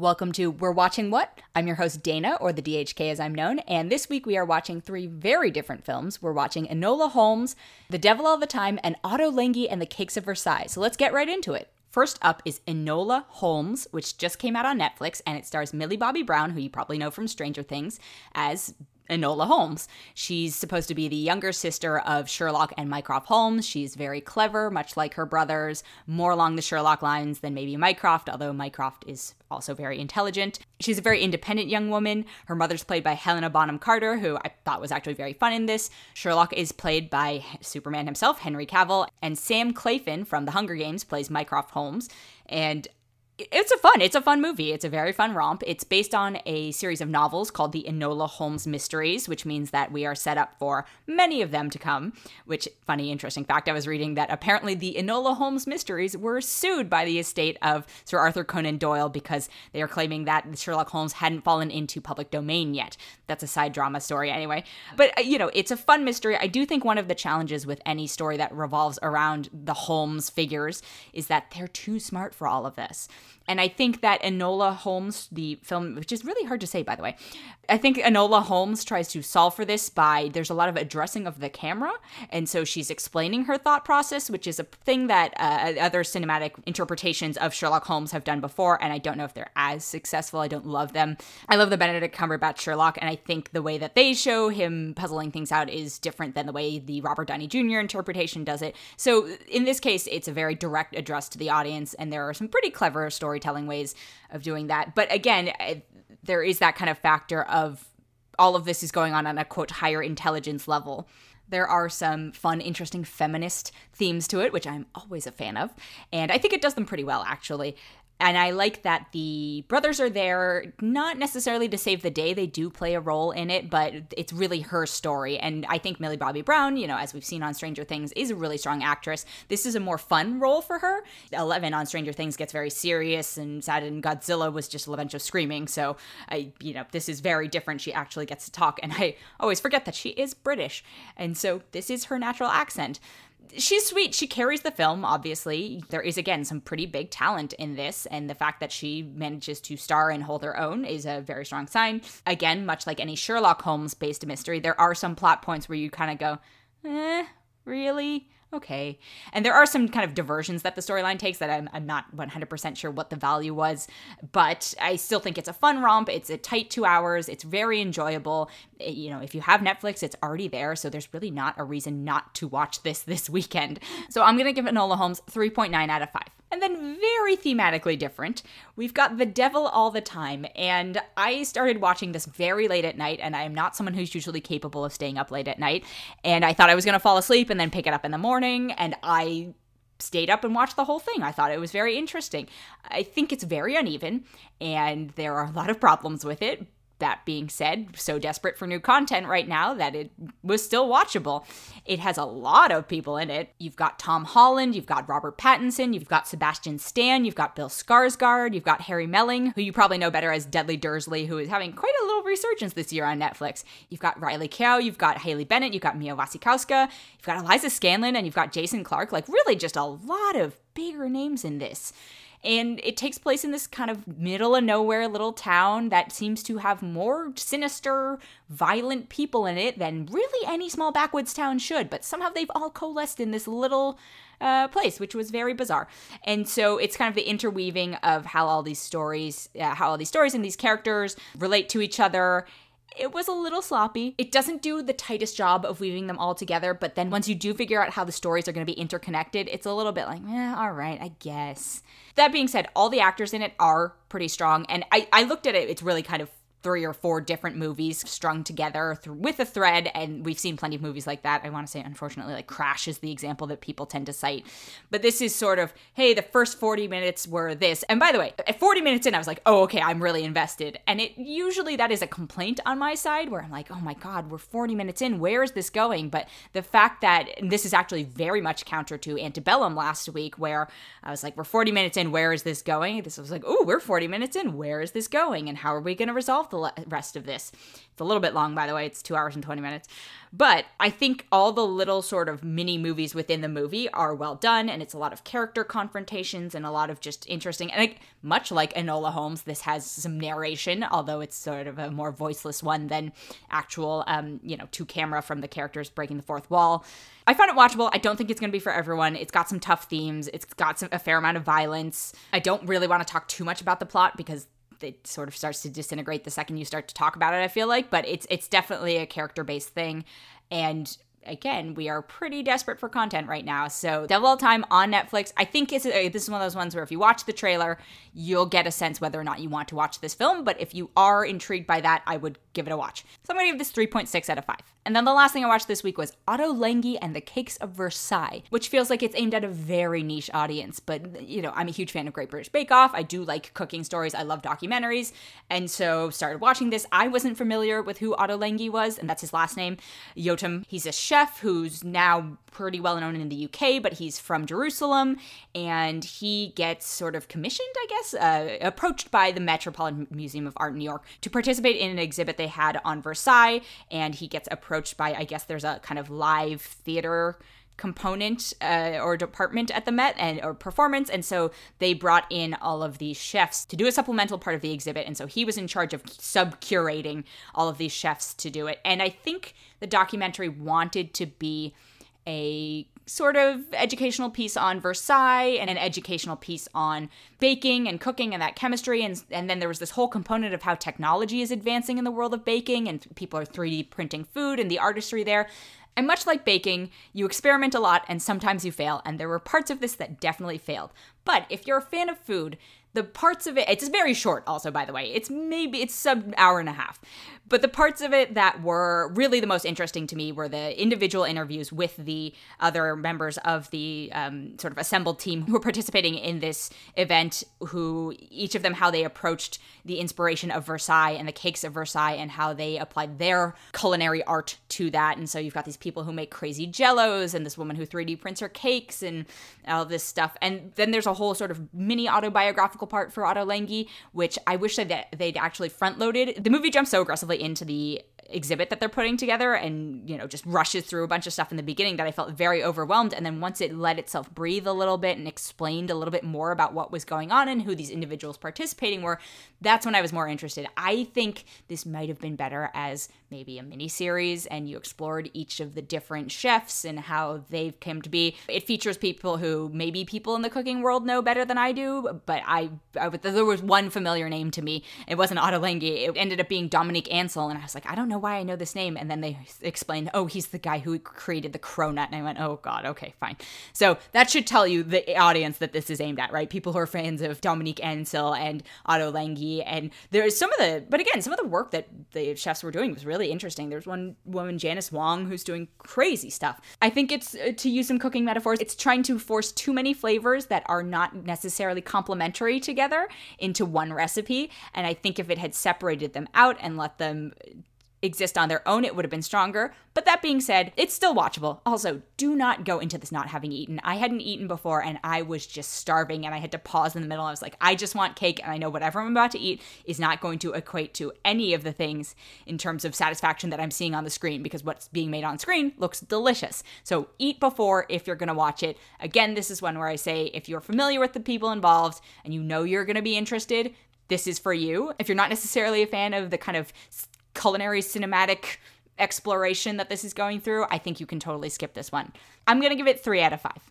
Welcome to We're Watching What? I'm your host, Dana, or the DHK as I'm known, and this week we are watching three very different films. We're watching Enola Holmes, The Devil All the Time, and Ottolenghi and the Cakes of Versailles. So let's get right into it. First up is Enola Holmes, which just came out on Netflix, and it stars Millie Bobby Brown, who you probably know from Stranger Things, as Enola Holmes. She's supposed to be the younger sister of Sherlock and Mycroft Holmes. She's very clever, much like her brothers, more along the Sherlock lines than maybe Mycroft, although Mycroft is also very intelligent. She's a very independent young woman. Her mother's played by Helena Bonham Carter, who I thought was actually very fun in this. Sherlock is played by Superman himself, Henry Cavill, and Sam Claflin from The Hunger Games plays Mycroft Holmes. And it's a fun it's a fun movie. It's a very fun romp. It's based on a series of novels called the enola holmes mysteries which means that we are set up for many of them to come which funny interesting fact i was reading that apparently the enola holmes mysteries were sued by the estate of sir arthur conan doyle because they are claiming that sherlock holmes hadn't fallen into public domain yet. That's a side drama story anyway. But uh, you know it's a fun mystery. I do think one of the challenges with any story that revolves around the holmes figures is that they're too smart for all of this and I think that Enola Holmes, the film, which is really hard to say, by the way, I think Enola Holmes tries to solve for this by there's a lot of addressing of the camera. And so she's explaining her thought process, which is a thing that uh, other cinematic interpretations of Sherlock Holmes have done before. And I don't know if they're as successful. I don't love them. I love the Benedict Cumberbatch Sherlock. And I think the way that they show him puzzling things out is different than the way the Robert Downey Jr. interpretation does it. So in this case, it's a very direct address to the audience. And there are some pretty clever storytelling ways of doing that. But again, there is that kind of factor of all of this is going on on a quote higher intelligence level. There are some fun, interesting feminist themes to it, which I'm always a fan of. And I think it does them pretty well, actually. And I like that the brothers are there, not necessarily to save the day. They do play a role in it, but it's really her story. And I think Millie Bobby Brown, you know, as we've seen on Stranger Things, is a really strong actress. This is a more fun role for her. Eleven on Stranger Things gets very serious and sad, and Godzilla was just a bunch of screaming. So, I, you know, this is very different. She actually gets to talk. And I always forget that she is British. And so this is her natural accent she's sweet. She carries the film, obviously. There is, again, some pretty big talent in this, and the fact that she manages to star and hold her own is a very strong sign. Again, much like any Sherlock Holmes based mystery, there are some plot points where you kind of go, eh, really? Okay. And there are some kind of diversions that the storyline takes that I'm, I'm not 100% sure what the value was, but I still think it's a fun romp. It's a tight two hours. It's very enjoyable. It, you know, if you have Netflix, it's already there, so there's really not a reason not to watch this this weekend. So I'm going to give Enola Holmes 3.9 out of 5. And then, very thematically different, we've got The Devil All the Time. And I started watching this very late at night, and I am not someone who's usually capable of staying up late at night. And I thought I was going to fall asleep and then pick it up in the morning, and I stayed up and watched the whole thing. I thought it was very interesting. I think it's very uneven, and there are a lot of problems with it, that being said, so desperate for new content right now that it was still watchable. It has a lot of people in it. You've got Tom Holland, you've got Robert Pattinson, you've got Sebastian Stan, you've got Bill Skarsgård, you've got Harry Melling, who you probably know better as Dudley Dursley, who is having quite a little resurgence this year on Netflix. You've got Riley Keough, you've got Haley Bennett, you've got Mia Wasikowska, you've got Eliza Scanlen, and you've got Jason Clarke. Like, really just a lot of bigger names in this. And it takes place in this kind of middle of nowhere little town that seems to have more sinister, violent people in it than really any small backwoods town should. But somehow they've all coalesced in this little uh, place, which was very bizarre. And so it's kind of the interweaving of how all these stories, uh, how all these stories and these characters relate to each other it was a little sloppy. It doesn't do the tightest job of weaving them all together, but then once you do figure out how the stories are going to be interconnected, it's a little bit like, eh, all right, I guess. That being said, all the actors in it are pretty strong, and I, I looked at it, it's really kind of three or four different movies strung together th- with a thread and we've seen plenty of movies like that. I want to say unfortunately like crash is the example that people tend to cite. But this is sort of hey the first 40 minutes were this. And by the way at 40 minutes in i was like oh okay i'm really invested. And it usually that is a complaint on my side where i'm like oh my god we're 40 minutes in where is this going? But the fact that this is actually very much counter to antebellum last week where i was like we're 40 minutes in where is this going? This was like oh we're 40 minutes in where is this going? And how are we going to resolve the rest of this. It's a little bit long, by the way. It's two hours and 20 minutes. But I think all the little sort of mini movies within the movie are well done, and it's a lot of character confrontations and a lot of just interesting. And like, much like Enola Holmes, this has some narration, although it's sort of a more voiceless one than actual, um, you know, two camera from the characters breaking the fourth wall. I found it watchable. I don't think it's going to be for everyone. It's got some tough themes. It's got some, a fair amount of violence. I don't really want to talk too much about the plot because it sort of starts to disintegrate the second you start to talk about it. I feel like, but it's it's definitely a character based thing, and again, we are pretty desperate for content right now. So, Devil All Time on Netflix. I think it's, uh, this is one of those ones where if you watch the trailer, you'll get a sense whether or not you want to watch this film. But if you are intrigued by that, I would give it a watch. So, I'm going to give this 3.6 out of 5. And then the last thing I watched this week was Ottolenghi and the Cakes of Versailles, which feels like it's aimed at a very niche audience. But, you know, I'm a huge fan of Great British Bake Off. I do like cooking stories. I love documentaries. And so started watching this. I wasn't familiar with who Ottolenghi was, and that's his last name. Yotam, he's a chef who's now pretty well known in the UK, but he's from Jerusalem. And he gets sort of commissioned, I guess, uh, approached by the Metropolitan Museum of Art in New York to participate in an exhibit they had on Versailles. And he gets approached by, I guess there's a kind of live theater component uh, or department at the Met and or performance, and so they brought in all of these chefs to do a supplemental part of the exhibit, and so he was in charge of sub curating all of these chefs to do it. And I think the documentary wanted to be a sort of educational piece on Versailles and an educational piece on baking and cooking and that chemistry and and then there was this whole component of how technology is advancing in the world of baking and people are 3D printing food and the artistry there. And much like baking, you experiment a lot and sometimes you fail and there were parts of this that definitely failed. But if you're a fan of food, the parts of it it's very short also by the way. It's maybe it's sub hour and a half. But the parts of it that were really the most interesting to me were the individual interviews with the other members of the um, sort of assembled team who were participating in this event who each of them how they approached the inspiration of versailles and the cakes of versailles and how they applied their culinary art to that. And so you've got these people who make crazy jellos and this woman who 3d prints her cakes and all this stuff. And then there's a whole sort of mini autobiographical part for Ottolenghi, which I wish that they'd actually front loaded. The movie jumps so aggressively into the exhibit that they're putting together and you know just rushes through a bunch of stuff in the beginning that I felt very overwhelmed and then once it let itself breathe a little bit and explained a little bit more about what was going on and who these individuals participating were that's when I was more interested. I think this might have been better as maybe a mini series and you explored each of the different chefs and how they've come to be. It features people who maybe people in the cooking world know better than I do, but I, I there was one familiar name to me. It wasn't Ottolenghi. It ended up being Dominique Ansel and I was like, I don't know know why I know this name. And then they explained, oh, he's the guy who created the cronut. And I went, oh, God, okay, fine. So that should tell you the audience that this is aimed at, right? People who are fans of Dominique Ansel and Ottolenghi. And there's some of the, but again, some of the work that the chefs were doing was really interesting. There's one woman, Janice Wong, who's doing crazy stuff. I think it's, uh, to use some cooking metaphors, it's trying to force too many flavors that are not necessarily complementary together into one recipe. And I think if it had separated them out and let them exist on their own, it would have been stronger. But that being said, it's still watchable. Also, do not go into this not having eaten. I hadn't eaten before and I was just starving and I had to pause in the middle. I was like, I just want cake and I know whatever I'm about to eat is not going to equate to any of the things in terms of satisfaction that I'm seeing on the screen because what's being made on screen looks delicious. So eat before if you're going to watch it. Again, this is one where I say if you're familiar with the people involved and you know you're going to be interested, this is for you. If you're not necessarily a fan of the kind of culinary cinematic exploration that this is going through, I think you can totally skip this one. I'm going to give it three out of five.